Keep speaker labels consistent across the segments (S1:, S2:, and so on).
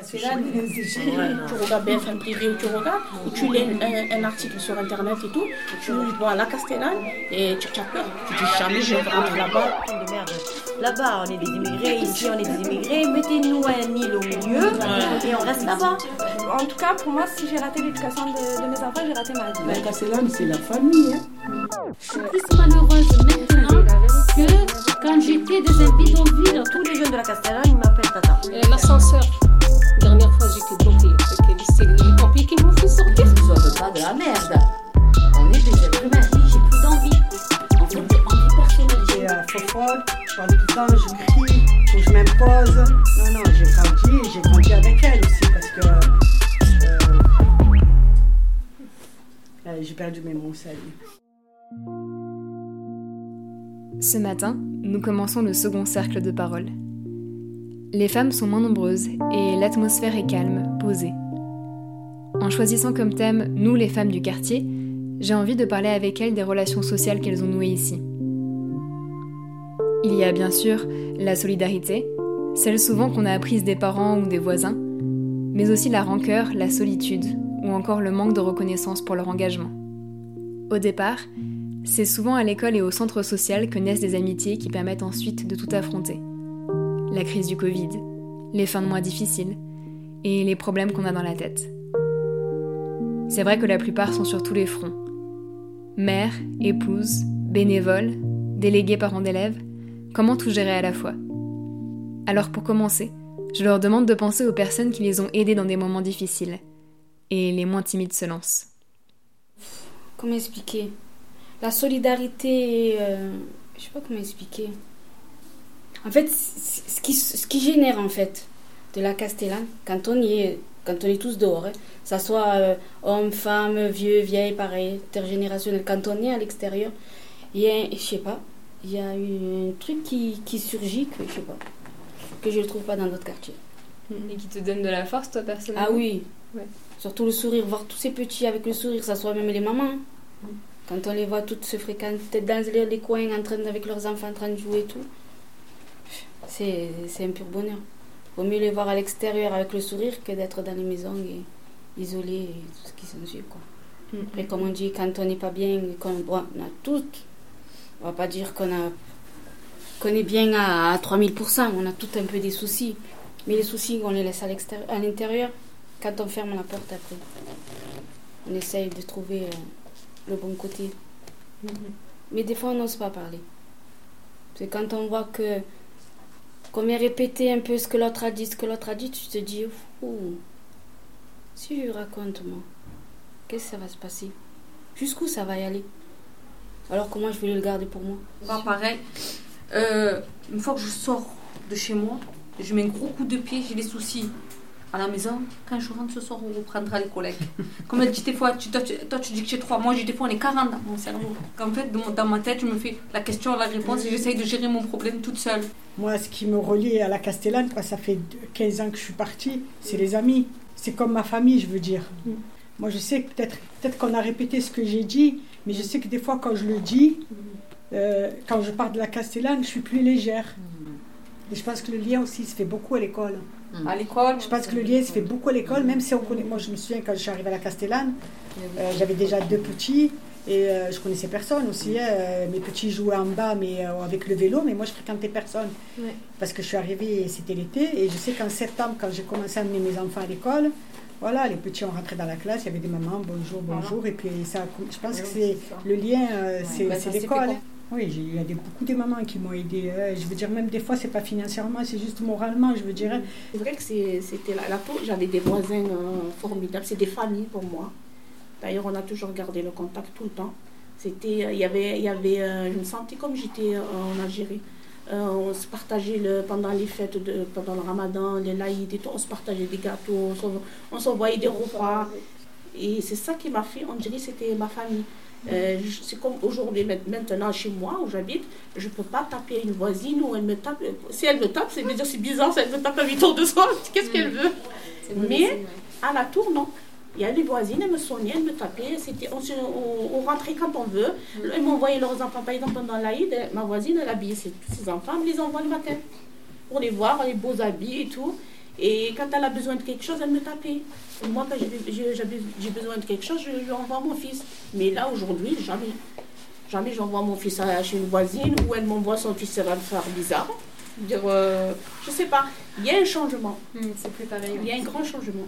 S1: C'est là, tu regardes BFM privé ou tu regardes, ou tu lis un, un, article sur internet et tout, tu vois la Castellane et tu, as peur. Tu dis jamais je vais rentrer là-bas.
S2: Là-bas, on est des immigrés, ici on est des immigrés, mettez-nous un île au milieu et on reste là-bas.
S3: En tout cas, pour moi, si j'ai raté l'éducation de, de, mes enfants, j'ai raté ma vie.
S4: La Castellane, c'est la famille. Hein.
S5: Je suis plus malheureuse maintenant que quand j'étais dans un bidonville.
S2: Tous les jeunes de la Castellane, ils m'appellent Tata.
S6: L'ascenseur.
S7: Ce matin, nous commençons le second cercle de parole. Les femmes sont moins nombreuses et l'atmosphère est calme, posée. En choisissant comme thème Nous les femmes du quartier, j'ai envie de parler avec elles des relations sociales qu'elles ont nouées ici. Il y a bien sûr la solidarité, celle souvent qu'on a apprise des parents ou des voisins, mais aussi la rancœur, la solitude ou encore le manque de reconnaissance pour leur engagement. Au départ, c'est souvent à l'école et au centre social que naissent des amitiés qui permettent ensuite de tout affronter la crise du Covid, les fins de mois difficiles et les problèmes qu'on a dans la tête. C'est vrai que la plupart sont sur tous les fronts. Mère, épouse, bénévole, délégués parents d'élèves, comment tout gérer à la fois? Alors pour commencer, je leur demande de penser aux personnes qui les ont aidés dans des moments difficiles. Et les moins timides se lancent.
S1: Comment expliquer? La solidarité, euh, je sais pas comment expliquer. En fait, ce qui, ce qui génère en fait de la Castellane, quand on y est, quand on est tous dehors, hein, ça soit euh, homme, femme, vieux, vieille, pareil, intergénérationnel, quand on est à l'extérieur, il y a, je sais pas, il y a un truc qui, qui surgit que je sais pas, que je ne trouve pas dans d'autres quartiers.
S7: Et qui te donne de la force, toi, personnellement?
S1: Ah oui, ouais. surtout le sourire, voir tous ces petits avec le sourire, ça soit même les mamans. Quand on les voit toutes se fréquenter dans les coins, en train, avec leurs enfants en train de jouer et tout c'est un pur bonheur. Vaut mieux les voir à l'extérieur avec le sourire que d'être dans les maisons et isolés et tout ce qui s'ensuit. Quoi. Mm. Après, comme on dit, quand on n'est pas bien, qu'on bon, on a tout, on va pas dire qu'on a qu'on est bien à, à 3000%, on a tout un peu des soucis. Mais les soucis, on les laisse à l'intérieur. Quand on ferme la porte après, on essaye de trouver euh, le bon côté. Mm -hmm. Mais des fois, on n'ose pas parler. C'est quand on voit que qu'on vient répéter un peu ce que l'autre a dit, ce que l'autre a dit, tu te dis, oh, si je raconte moi, qu'est-ce que ça va se passer? Jusqu'où ça va y aller? Alors comment je voulais le garder pour moi
S6: Pas pareil. Euh, une fois que je sors de chez moi, je mets un gros coup de pied, j'ai des soucis à la maison. Quand je rentre ce soir, on reprendra les collègues. Comme elle dit des fois, tu, toi, tu, toi, tu dis que j'ai trois, moi j'ai des fois on est 40 dans mon cerveau. En fait, dans ma tête, je me fais la question, la réponse et j'essaye de gérer mon problème toute seule.
S4: Moi, ce qui me relie à la Castellane, ça fait 15 ans que je suis partie, c'est les amis. C'est comme ma famille, je veux dire. Moi, je sais que peut-être peut qu'on a répété ce que j'ai dit, mais je sais que des fois, quand je le dis, euh, quand je pars de la Castellane, je suis plus légère. Et je pense que le lien aussi se fait beaucoup à l'école.
S6: À l'école
S4: Je pense que le lien se fait beaucoup à l'école, même si on connaît. Moi, je me souviens quand je suis arrivée à la Castellane, euh, j'avais déjà deux petits et euh, je connaissais personne aussi. Hein. Mes petits jouaient en bas, mais euh, avec le vélo, mais moi, je fréquentais personne.
S7: Ouais.
S4: Parce que je suis arrivée, c'était l'été, et je sais qu'en septembre, quand j'ai commencé à amener mes enfants à l'école, voilà, les petits ont rentré dans la classe, il y avait des mamans, bonjour, bonjour, voilà. et puis ça, je pense que c'est le lien, euh, c'est
S6: bah,
S4: l'école. Oui, il y a beaucoup de mamans qui m'ont aidé. Hein. Je veux dire, même des fois, c'est pas financièrement, c'est juste moralement, je veux dire.
S1: C'est vrai que c'était la, peau. J'avais des voisins euh, formidables, c'est des familles pour moi. D'ailleurs, on a toujours gardé le contact tout le temps. C'était, il y avait, il y avait, euh, je me sentais comme j'étais en Algérie. Euh, on se partageait le, pendant les fêtes, de, pendant le ramadan, les laïds et tout, on se partageait des gâteaux, on s'envoyait des repas. Et c'est ça qui m'a fait, on dirait c'était ma famille. Euh, c'est comme aujourd'hui, maintenant chez moi où j'habite, je ne peux pas taper une voisine ou elle me tape. Si elle me tape, c'est c'est bizarre, si elle me tape à 8 heures de soir, qu'est-ce qu'elle veut? Mais à la tour, non. Il y a des voisines, elles me sonnaient, elles me tapaient, on, on, on, rentrait quand on veut. Elles m'envoyaient leurs enfants, par exemple, pendant l'Aïd, ma voisine, elle habillait ses, ses enfants, elle me les envoie le matin pour les voir, les beaux habits et tout.
S8: Et quand elle a besoin de quelque chose, elle me tapait. Et moi, quand j'ai- besoin de quelque chose, je lui envoie mon fils. Mais là, aujourd'hui, jamais. Jamais j'envoie mon fils à- chez une voisine ou elle m'envoie son fils, ça va me faire bizarre. Dire, euh, je sais pas, il y a un changement.
S7: c'est plus pareil.
S8: Il y a un grand changement.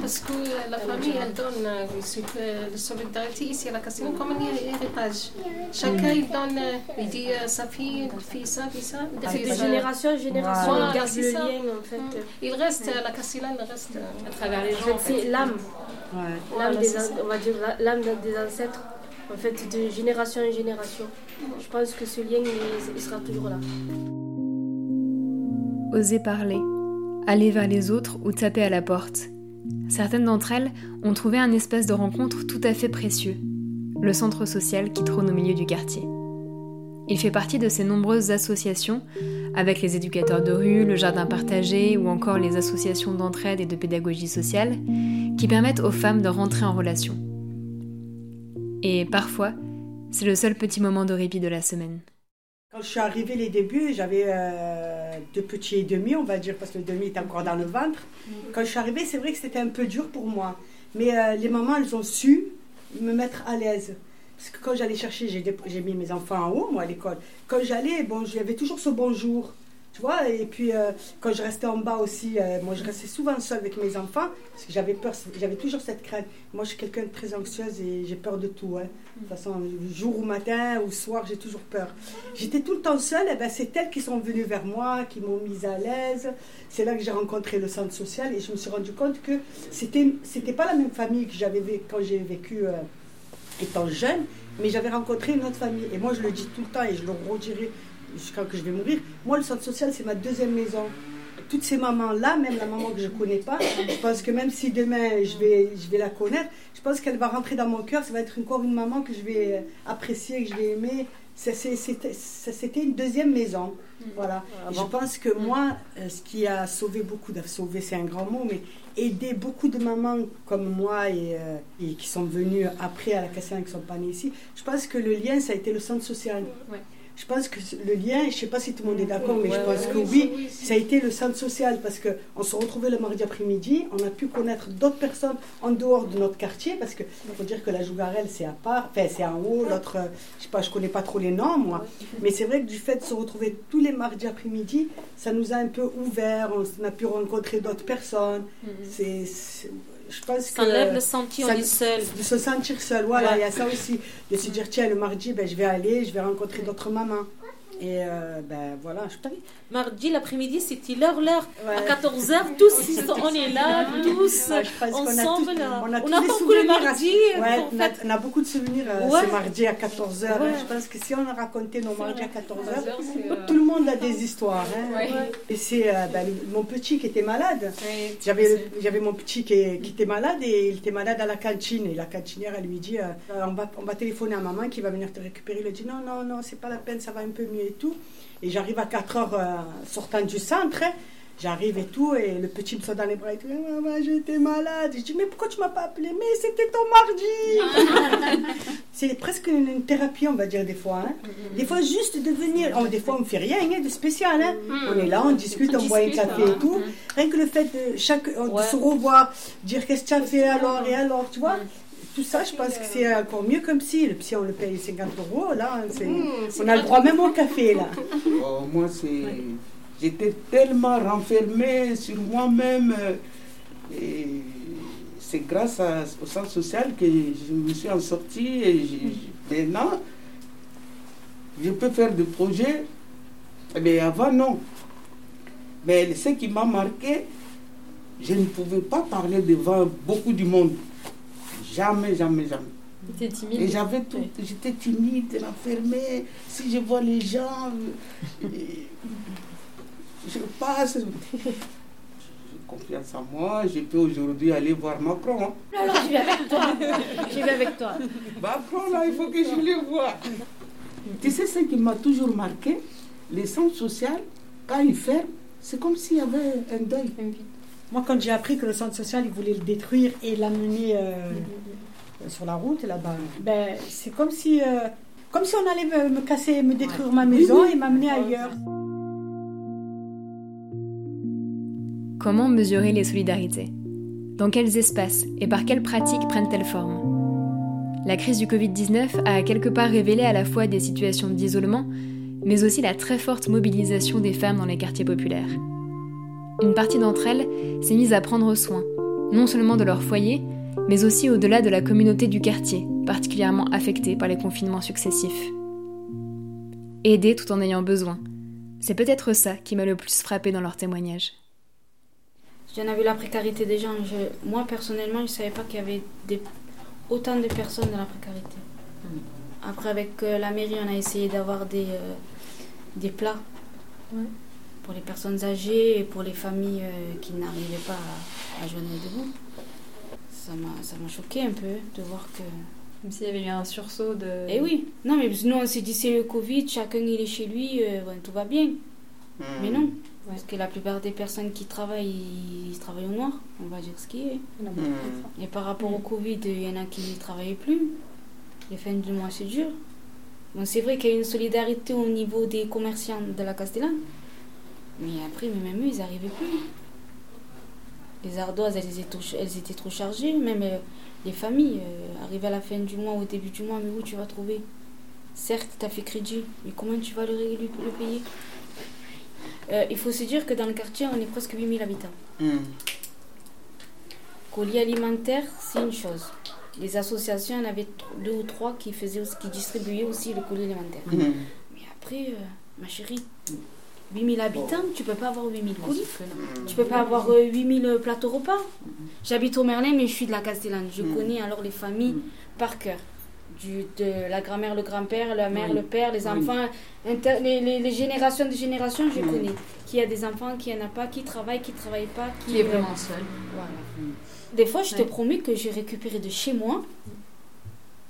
S9: Parce que la famille, elle donne euh, c'est que la solidarité ici à la Castellane comme un héritage. Chacun, il donne, euh, il dit euh, sa fille, fille ça, fille ça.
S10: De
S9: ça.
S10: génération en génération, on garde
S9: c'est
S10: le
S9: ça.
S10: lien en fait.
S9: Il reste, euh, la Castellane reste euh,
S6: À travers les
S10: En
S6: gens.
S10: fait,
S6: en fait.
S10: c'est l'âme,
S4: Ouais.
S10: l'âme
S9: Voilà,
S10: des,
S9: c'est
S10: an-
S9: ça.
S10: on va dire l'âme des ancêtres, en fait, de génération en génération. Je pense que ce lien, il, il sera toujours là.
S7: Oser parler, aller vers les autres ou taper à la porte. Certaines d'entre elles ont trouvé un espace de rencontre tout à fait précieux, le centre social qui trône au milieu du quartier. Il fait partie de ces nombreuses associations, avec les éducateurs de rue, le jardin partagé ou encore les associations d'entraide et de pédagogie sociale, qui permettent aux femmes de rentrer en relation. Et parfois, c'est le seul petit moment de répit de la semaine.
S4: Quand je suis arrivée les débuts, j'avais euh, deux petits et demi, on va dire, parce que le demi était encore dans le ventre. Quand je suis arrivée, c'est vrai que c'était un peu dur pour moi. Mais euh, les mamans, elles ont su me mettre à l'aise. Parce que quand j'allais chercher, j'ai mis mes enfants en haut, moi, à l'école. Quand j'allais, bon, j'avais toujours ce bonjour. Tu vois, et puis euh, quand je restais en bas aussi, euh, moi je restais souvent seule avec mes enfants parce que j'avais peur, j'avais toujours cette crainte. Moi je suis quelqu'un de très anxieuse et j'ai peur de tout. hein. De toute façon, jour ou matin ou soir, j'ai toujours peur. J'étais tout le temps seule, et ben c'est elles qui sont venues vers moi, qui m'ont mise à l'aise. C'est là que j'ai rencontré le centre social et je me suis rendu compte que c'était c'était pas la même famille que j'avais quand j'ai vécu euh, étant jeune, mais j'avais rencontré une autre famille. Et moi je le dis tout le temps et je le redirai jusqu'à que je vais mourir. Moi le centre social c'est ma deuxième maison. Toutes ces mamans-là, même la maman que je ne connais pas, je pense que même si demain je vais, je vais la connaître, je pense qu'elle va rentrer dans mon cœur. Ça va être encore une maman que je vais apprécier, que je vais aimer. C'était une deuxième maison. Voilà. Et je pense que moi, euh, ce qui a sauvé beaucoup, de sauver c'est un grand mot, mais aider beaucoup de mamans comme moi et, euh, et qui sont venues après à la Castellane, qui ne sont pas nées ici, je pense que le lien, ça a été le centre social.
S7: Ouais.
S4: Je pense que le lien, je ne sais pas si tout le monde est d'accord, mais je pense
S9: ouais,
S4: que
S9: oui,
S4: oui, ça a été le centre social parce qu'on se retrouvait le mardi après-midi, on a pu connaître d'autres personnes en dehors de notre quartier parce que faut dire que la Jougarelle c'est à part, enfin c'est en haut, l'autre, euh, je sais pas, je connais pas trop les noms moi, mais c'est vrai que du fait de se retrouver tous les mardis après-midi, ça nous a un peu ouvert, on a pu rencontrer d'autres personnes. C'est, c'est- je pense
S6: Ça
S4: que
S6: enlève le senti, on
S4: ça-
S6: est seul.
S4: de se sentir seul. Voilà,
S6: Ouais.
S4: il y a ça aussi. De se dire, tiens, le mardi, ben, je vais aller, je vais rencontrer d'autres mamans. Et euh, ben voilà, je
S6: Mardi, l'après-midi, c'était l'heure, l'heure.
S4: Ouais.
S6: À 14h, tous, on est là, tous,
S4: Ouais, a
S6: ensemble.
S4: on a tous
S6: que le
S4: à-
S6: mardi.
S4: Ouais, on, a, on beaucoup de souvenirs euh,
S6: Ouais.
S4: ce mardi à 14h.
S6: Ouais.
S4: Je pense que si on a raconté nos mardis à 14h,
S9: c'est, euh,
S4: tout le monde a des histoires. hein.
S9: Ouais.
S4: Et c'est euh, ben, mon petit qui était malade.
S9: Ouais,
S4: J'avais, j'avais mon petit qui, était malade et il était malade à la cantine. Et la cantinière, elle lui dit euh, Euh, on, va, on va téléphoner à maman qui va venir te récupérer. Il lui dit Non, non, non, c'est pas la peine, ça va un peu mieux et tout. Et j'arrive à 4 heures euh, sortant du centre. hein. J'arrive et tout, et le petit me saute dans les bras et tout. Maman, j'étais malade. Je dis Mais pourquoi tu m'as pas appelé? Mais c'était ton mardi C'est presque une, une thérapie, on va dire, des fois. hein. Des fois, juste de venir. oh, des fois, on ne fait rien hein, de spécial. hein. On est là, on discute, on, boit un café et tout. Rien que le fait de, chaque, de se revoir, dire qu'est-ce que tu as fait alors et alors, tu vois. Tout ça, je pense que c'est encore mieux comme si le psy, on le paye 50 euros. Là, c'est- on a le droit même au café, là.
S11: Oh, moi, c'est. J'étais tellement renfermé sur moi-même. euh, Et c'est grâce à- au centre social que je me suis en sorti. Et j'ai- maintenant, je peux faire des projets. Mais avant, non. Mais ce qui m'a marqué, je ne pouvais pas parler devant beaucoup du monde. Jamais, jamais, jamais.
S7: T'es timide.
S11: Et j'avais tout, j'étais timide, renfermée. Si je vois les gens, je passe. J'ai confiance en moi. Je peux aujourd'hui aller voir Macron. hein.
S10: Alors, je vais avec toi. Je vais avec toi.
S11: Macron, là, il faut que je le voie. Tu sais ce qui m'a toujours marqué? Les centres sociaux, quand ils ferment, c'est comme s'il y avait un deuil.
S4: Moi, quand j'ai appris que le centre social, il voulait le détruire et l'amener euh, sur la route, là-bas, ben, c'est comme si, euh, comme si on allait me, me casser, me détruire ma maison et m'amener ailleurs.
S7: Comment mesurer les solidarités? Dans quels espaces et par quelles pratiques prennent-elles forme? La crise du Covid-19 a quelque part révélé à la fois des situations d'isolement, mais aussi la très forte mobilisation des femmes dans les quartiers populaires. Une partie d'entre elles s'est mise à prendre soin, non seulement de leur foyer, mais aussi au-delà de la communauté du quartier, particulièrement affectée par les confinements successifs. Aider tout en ayant besoin, c'est peut-être ça qui m'a le plus frappé dans leurs témoignages.
S1: J'en avais la précarité des gens. Je- moi, personnellement, je ne savais pas qu'il y avait des- autant de personnes dans la précarité. Après, avec euh, la mairie, on a essayé d'avoir des, euh, des plats pour les personnes âgées et pour les familles euh, qui n'arrivaient pas à, à joindre debout. Ça m'a ça m'a choqué un peu de voir que...
S7: Comme s'il y avait eu un sursaut de...
S1: Eh oui, non, mais nous, on s'est dit c'est le Covid, chacun il est chez lui, euh, ouais, tout va bien. Mais non, parce que la plupart des personnes qui travaillent, ils, ils travaillent au noir, on va dire ce qui est. Et par rapport au Covid, il y en a qui ne travaillaient plus. Les fins du mois, c'est dur. Bon, c'est vrai qu'il y a une solidarité au niveau des commerçants de la Castellane. Mais après, mais même eux, ils n'arrivaient plus. Les ardoises, elles étaient trop, elles étaient trop chargées. Même euh, les familles, euh, arrivent à la fin du mois, au début du mois, mais où tu vas trouver? Certes, tu as fait crédit, mais comment tu vas le, le- le payer? Euh, Il faut se dire que dans le quartier, on est presque 8000 habitants. Colis alimentaire, c'est une chose. Les associations, il y en avait tr- deux ou trois qui, faisaient qui distribuaient aussi le colis alimentaire.
S11: Mhm.
S1: Mais après, euh, ma chérie, 8000 habitants, tu peux pas avoir 8000 colis. Tu peux pas avoir euh, 8000 plateaux repas. J'habite au Merlin, mais je suis de la Castellane. Je
S11: Mhm.
S1: connais alors les familles par cœur. Du, de la grand-mère, le grand-père, la mère,
S11: Oui.
S1: le père, les
S11: Oui.
S1: enfants, inter- les, les- les générations de générations, je
S11: Mhm.
S1: connais. Qui a des enfants, qui en a pas, qui travaille, qui travaille pas, qui,
S6: Qui est
S1: euh,
S6: vraiment seul.
S1: voilà. Des fois, je te promets que j'ai récupéré de chez moi.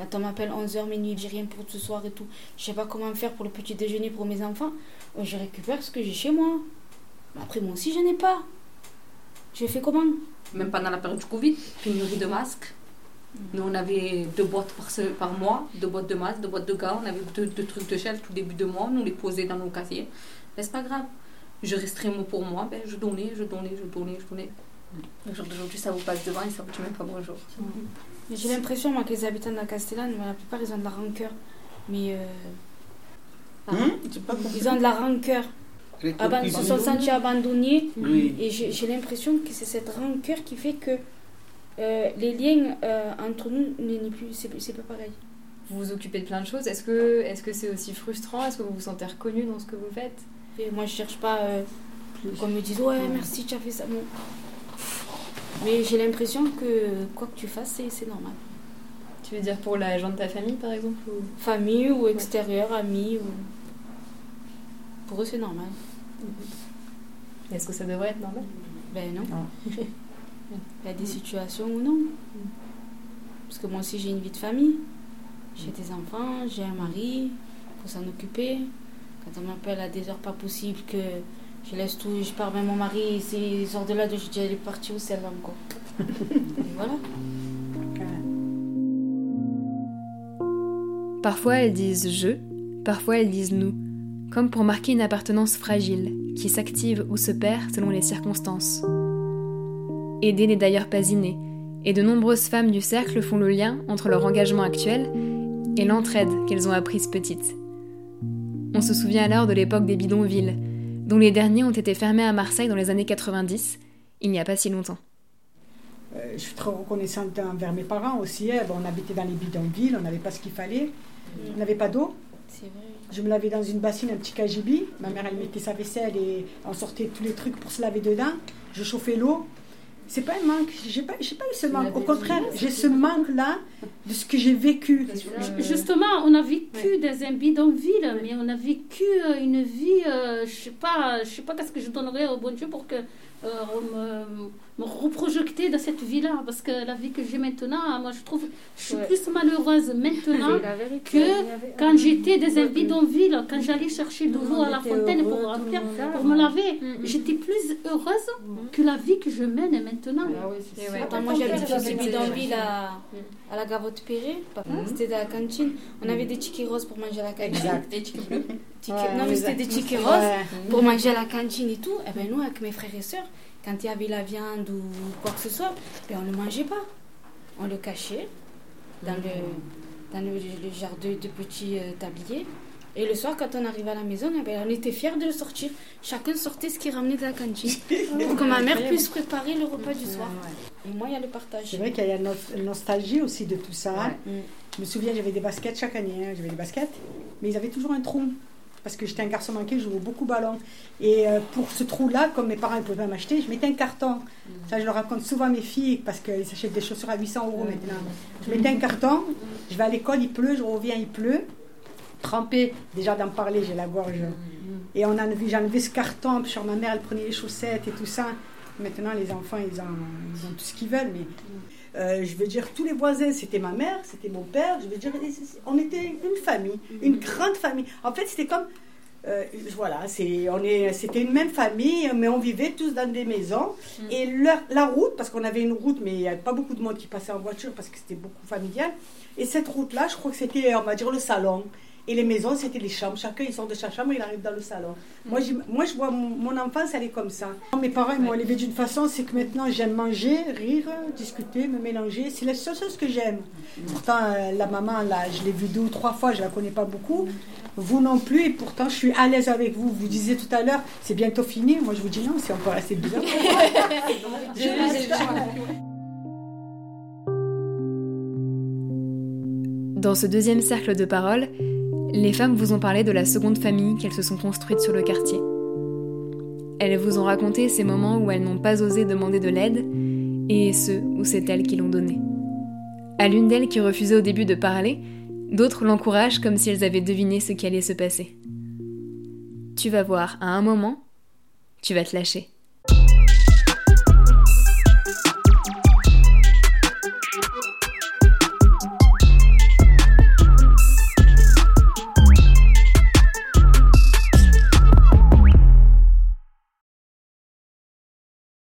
S1: Quand on m'appelle 11h, minuit, j'ai rien pour ce soir et tout. Je sais pas comment faire pour le petit déjeuner pour mes enfants. Euh, Je récupère ce que j'ai chez moi. Mais après, moi aussi, je n'ai pas. Je fais comment?
S6: Même pendant la période du Covid, pénurie de masques. Nous, on avait deux boîtes par, mois, deux boîtes de masques, deux boîtes de gants. On avait deux, deux trucs de gel tout début de mois. On nous les posait dans nos casiers. Mais c'est pas grave. Je restais mot pour moi. Ben, je donnais, je donnais, je donnais, je donnais. Le jour d'aujourd'hui, ça vous passe devant et ça vous dit même pas bonjour.
S1: Mais J'ai l'impression, moi, que les habitants de la Castellane, la plupart, ils ont de la rancœur. Mais. euh,
S11: Hum, pas.
S1: Ils ont de la rancœur. Aban- Ils se sont sentis abandonnés.
S11: Oui.
S1: Et j'ai j'ai l'impression que c'est cette rancœur qui fait que euh, les liens euh, entre nous n'est n'est plus. C'est c'est pas pareil.
S7: Vous vous occupez de plein de choses. Est-ce que est-ce que c'est aussi frustrant? Est-ce que vous vous sentez reconnu dans ce que vous faites?
S1: Et moi, je cherche pas euh, qu'on me dise Ouais, merci, tu as fait ça. Non. Mais j'ai l'impression que quoi que tu fasses, c'est normal.
S7: Tu veux dire pour la gens de ta famille, par exemple ou...
S1: Famille ou extérieur, amis. Ou... Pour eux, c'est normal.
S7: Est-ce que ça devrait être normal?
S1: Ben non. Il y a des situations où non. Parce que moi aussi, j'ai une vie de famille. J'ai des enfants, j'ai un mari, il faut s'en occuper. Quand on m'appelle à des heures pas possibles, que je laisse tout, je pars même mon mari, il s'il- il sort de là, je dis elle est partie où celle-là encore. Et voilà.
S7: Parfois elles disent je, parfois elles disent nous, comme pour marquer une appartenance fragile, qui s'active ou se perd selon les circonstances. Aider n'est d'ailleurs pas inné, et de nombreuses femmes du cercle font le lien entre leur engagement actuel et l'entraide qu'elles ont apprise petites. On se souvient alors de l'époque des bidonvilles, dont les derniers ont été fermés à Marseille dans les années 90, il n'y a pas si longtemps.
S4: Euh, je suis trop reconnaissante envers mes parents aussi. hein. Bon, on habitait dans les bidonvilles, on n'avait pas ce qu'il fallait. On n'avait pas d'eau.
S1: C'est vrai.
S4: Je me lavais dans une bassine, un petit cagibi. Ma mère, elle mettait sa vaisselle et on sortait tous les trucs pour se laver dedans. Je chauffais l'eau. C'est pas un manque. J'ai pas, j'ai pas eu ce manque. Au contraire, j'ai ce manque-là de ce que j'ai vécu.
S5: Justement, on a vécu dans un bidonville, mais on a vécu euh, une vie, euh, je sais pas, je sais pas qu'est-ce que je donnerais au bon Dieu pour que me, me reprojeter dans cette vie-là, parce que la vie que j'ai maintenant, moi je trouve, je suis
S1: Ouais.
S5: plus malheureuse maintenant
S1: vérité.
S5: que quand j'étais dans un bidonville, quand j'allais chercher de l'eau à la fontaine pour remplir, pour me laver, j'étais plus heureuse que la vie que je mène maintenant.
S1: Ah. Attends, moi j'habite dans ce bidonville à,
S5: Mm.
S1: à la Gavotte Perret.
S5: Mm.
S1: C'était dans la cantine. On avait des tickets roses pour manger à la cantine.
S4: Exact.
S6: Des tickets bleus.
S1: Tickets-
S4: Ouais,
S1: non, mais c'était des tickets
S4: Ouais.
S1: roses pour manger à la cantine et tout. Et ben nous, avec mes frères et sœurs, quand il y avait la viande ou quoi que ce soit, ben on ne le mangeait pas. On le cachait dans le, dans le, le genre de, de petits euh, tabliers. Et le soir, quand on arrivait à la maison, eh ben, on était fiers de le sortir. Chacun sortait ce qu'il ramenait de la cantine. pour que ma mère puisse préparer le repas du soir. Et moi, il y a le partage.
S4: C'est vrai qu'il y a une nos- une nostalgie aussi de tout ça. hein. Je me souviens, j'avais des baskets chaque année. hein, J'avais des baskets, mais ils avaient toujours un trou. Parce que j'étais un garçon manqué, je jouais beaucoup au ballon. Et euh, pour ce trou-là, comme mes parents ne pouvaient pas m'acheter, je mettais un carton. Ça, je le raconte souvent à mes filles parce qu'ils s'achètent des chaussures à 800 euros maintenant. Je mettais un carton, je vais à l'école, il pleut, je reviens, il pleut. Trempé, déjà d'en parler, j'ai la gorge. Et on j'ai ce carton, puis sur ma mère, elle prenait les chaussettes et tout ça. Maintenant, les enfants, ils ont, ils ont tout ce qu'ils veulent, mais euh, je veux dire, tous les voisins, c'était ma mère, c'était mon père. Je veux dire, on était une famille, une grande famille. En fait, c'était comme, euh, voilà, c'est, on est, c'était une même famille, mais on vivait tous dans des maisons. Et la, la route, parce qu'on avait une route, mais il n'y avait pas beaucoup de monde qui passait en voiture parce que c'était beaucoup familial. Et cette route-là, je crois que c'était, on va dire, le salon. Et les maisons, c'était les chambres. Chacun, il sort de sa chambre, il arrive dans le salon. Moi, moi, je vois mon, mon enfance, elle est comme ça. Mes parents, ils m'ont élevé d'une façon, c'est que maintenant, j'aime manger, rire, discuter, me mélanger. C'est la seule chose que j'aime. Pourtant, euh, la maman, là, je l'ai vue deux ou trois fois, je la connais pas beaucoup. Vous non plus, et pourtant, je suis à l'aise avec vous. Vous disiez tout à l'heure, c'est bientôt fini. Moi, je vous dis non, c'est encore assez bizarre.
S5: J'ai vu.
S7: Dans ce deuxième cercle de parole, les femmes vous ont parlé de la seconde famille qu'elles se sont construites sur le quartier. Elles vous ont raconté ces moments où elles n'ont pas osé demander de l'aide et ceux où c'est elles qui l'ont donné. À l'une d'elles qui refusait au début de parler, d'autres l'encouragent comme si elles avaient deviné ce qui allait se passer. Tu vas voir, à un moment, tu vas te lâcher.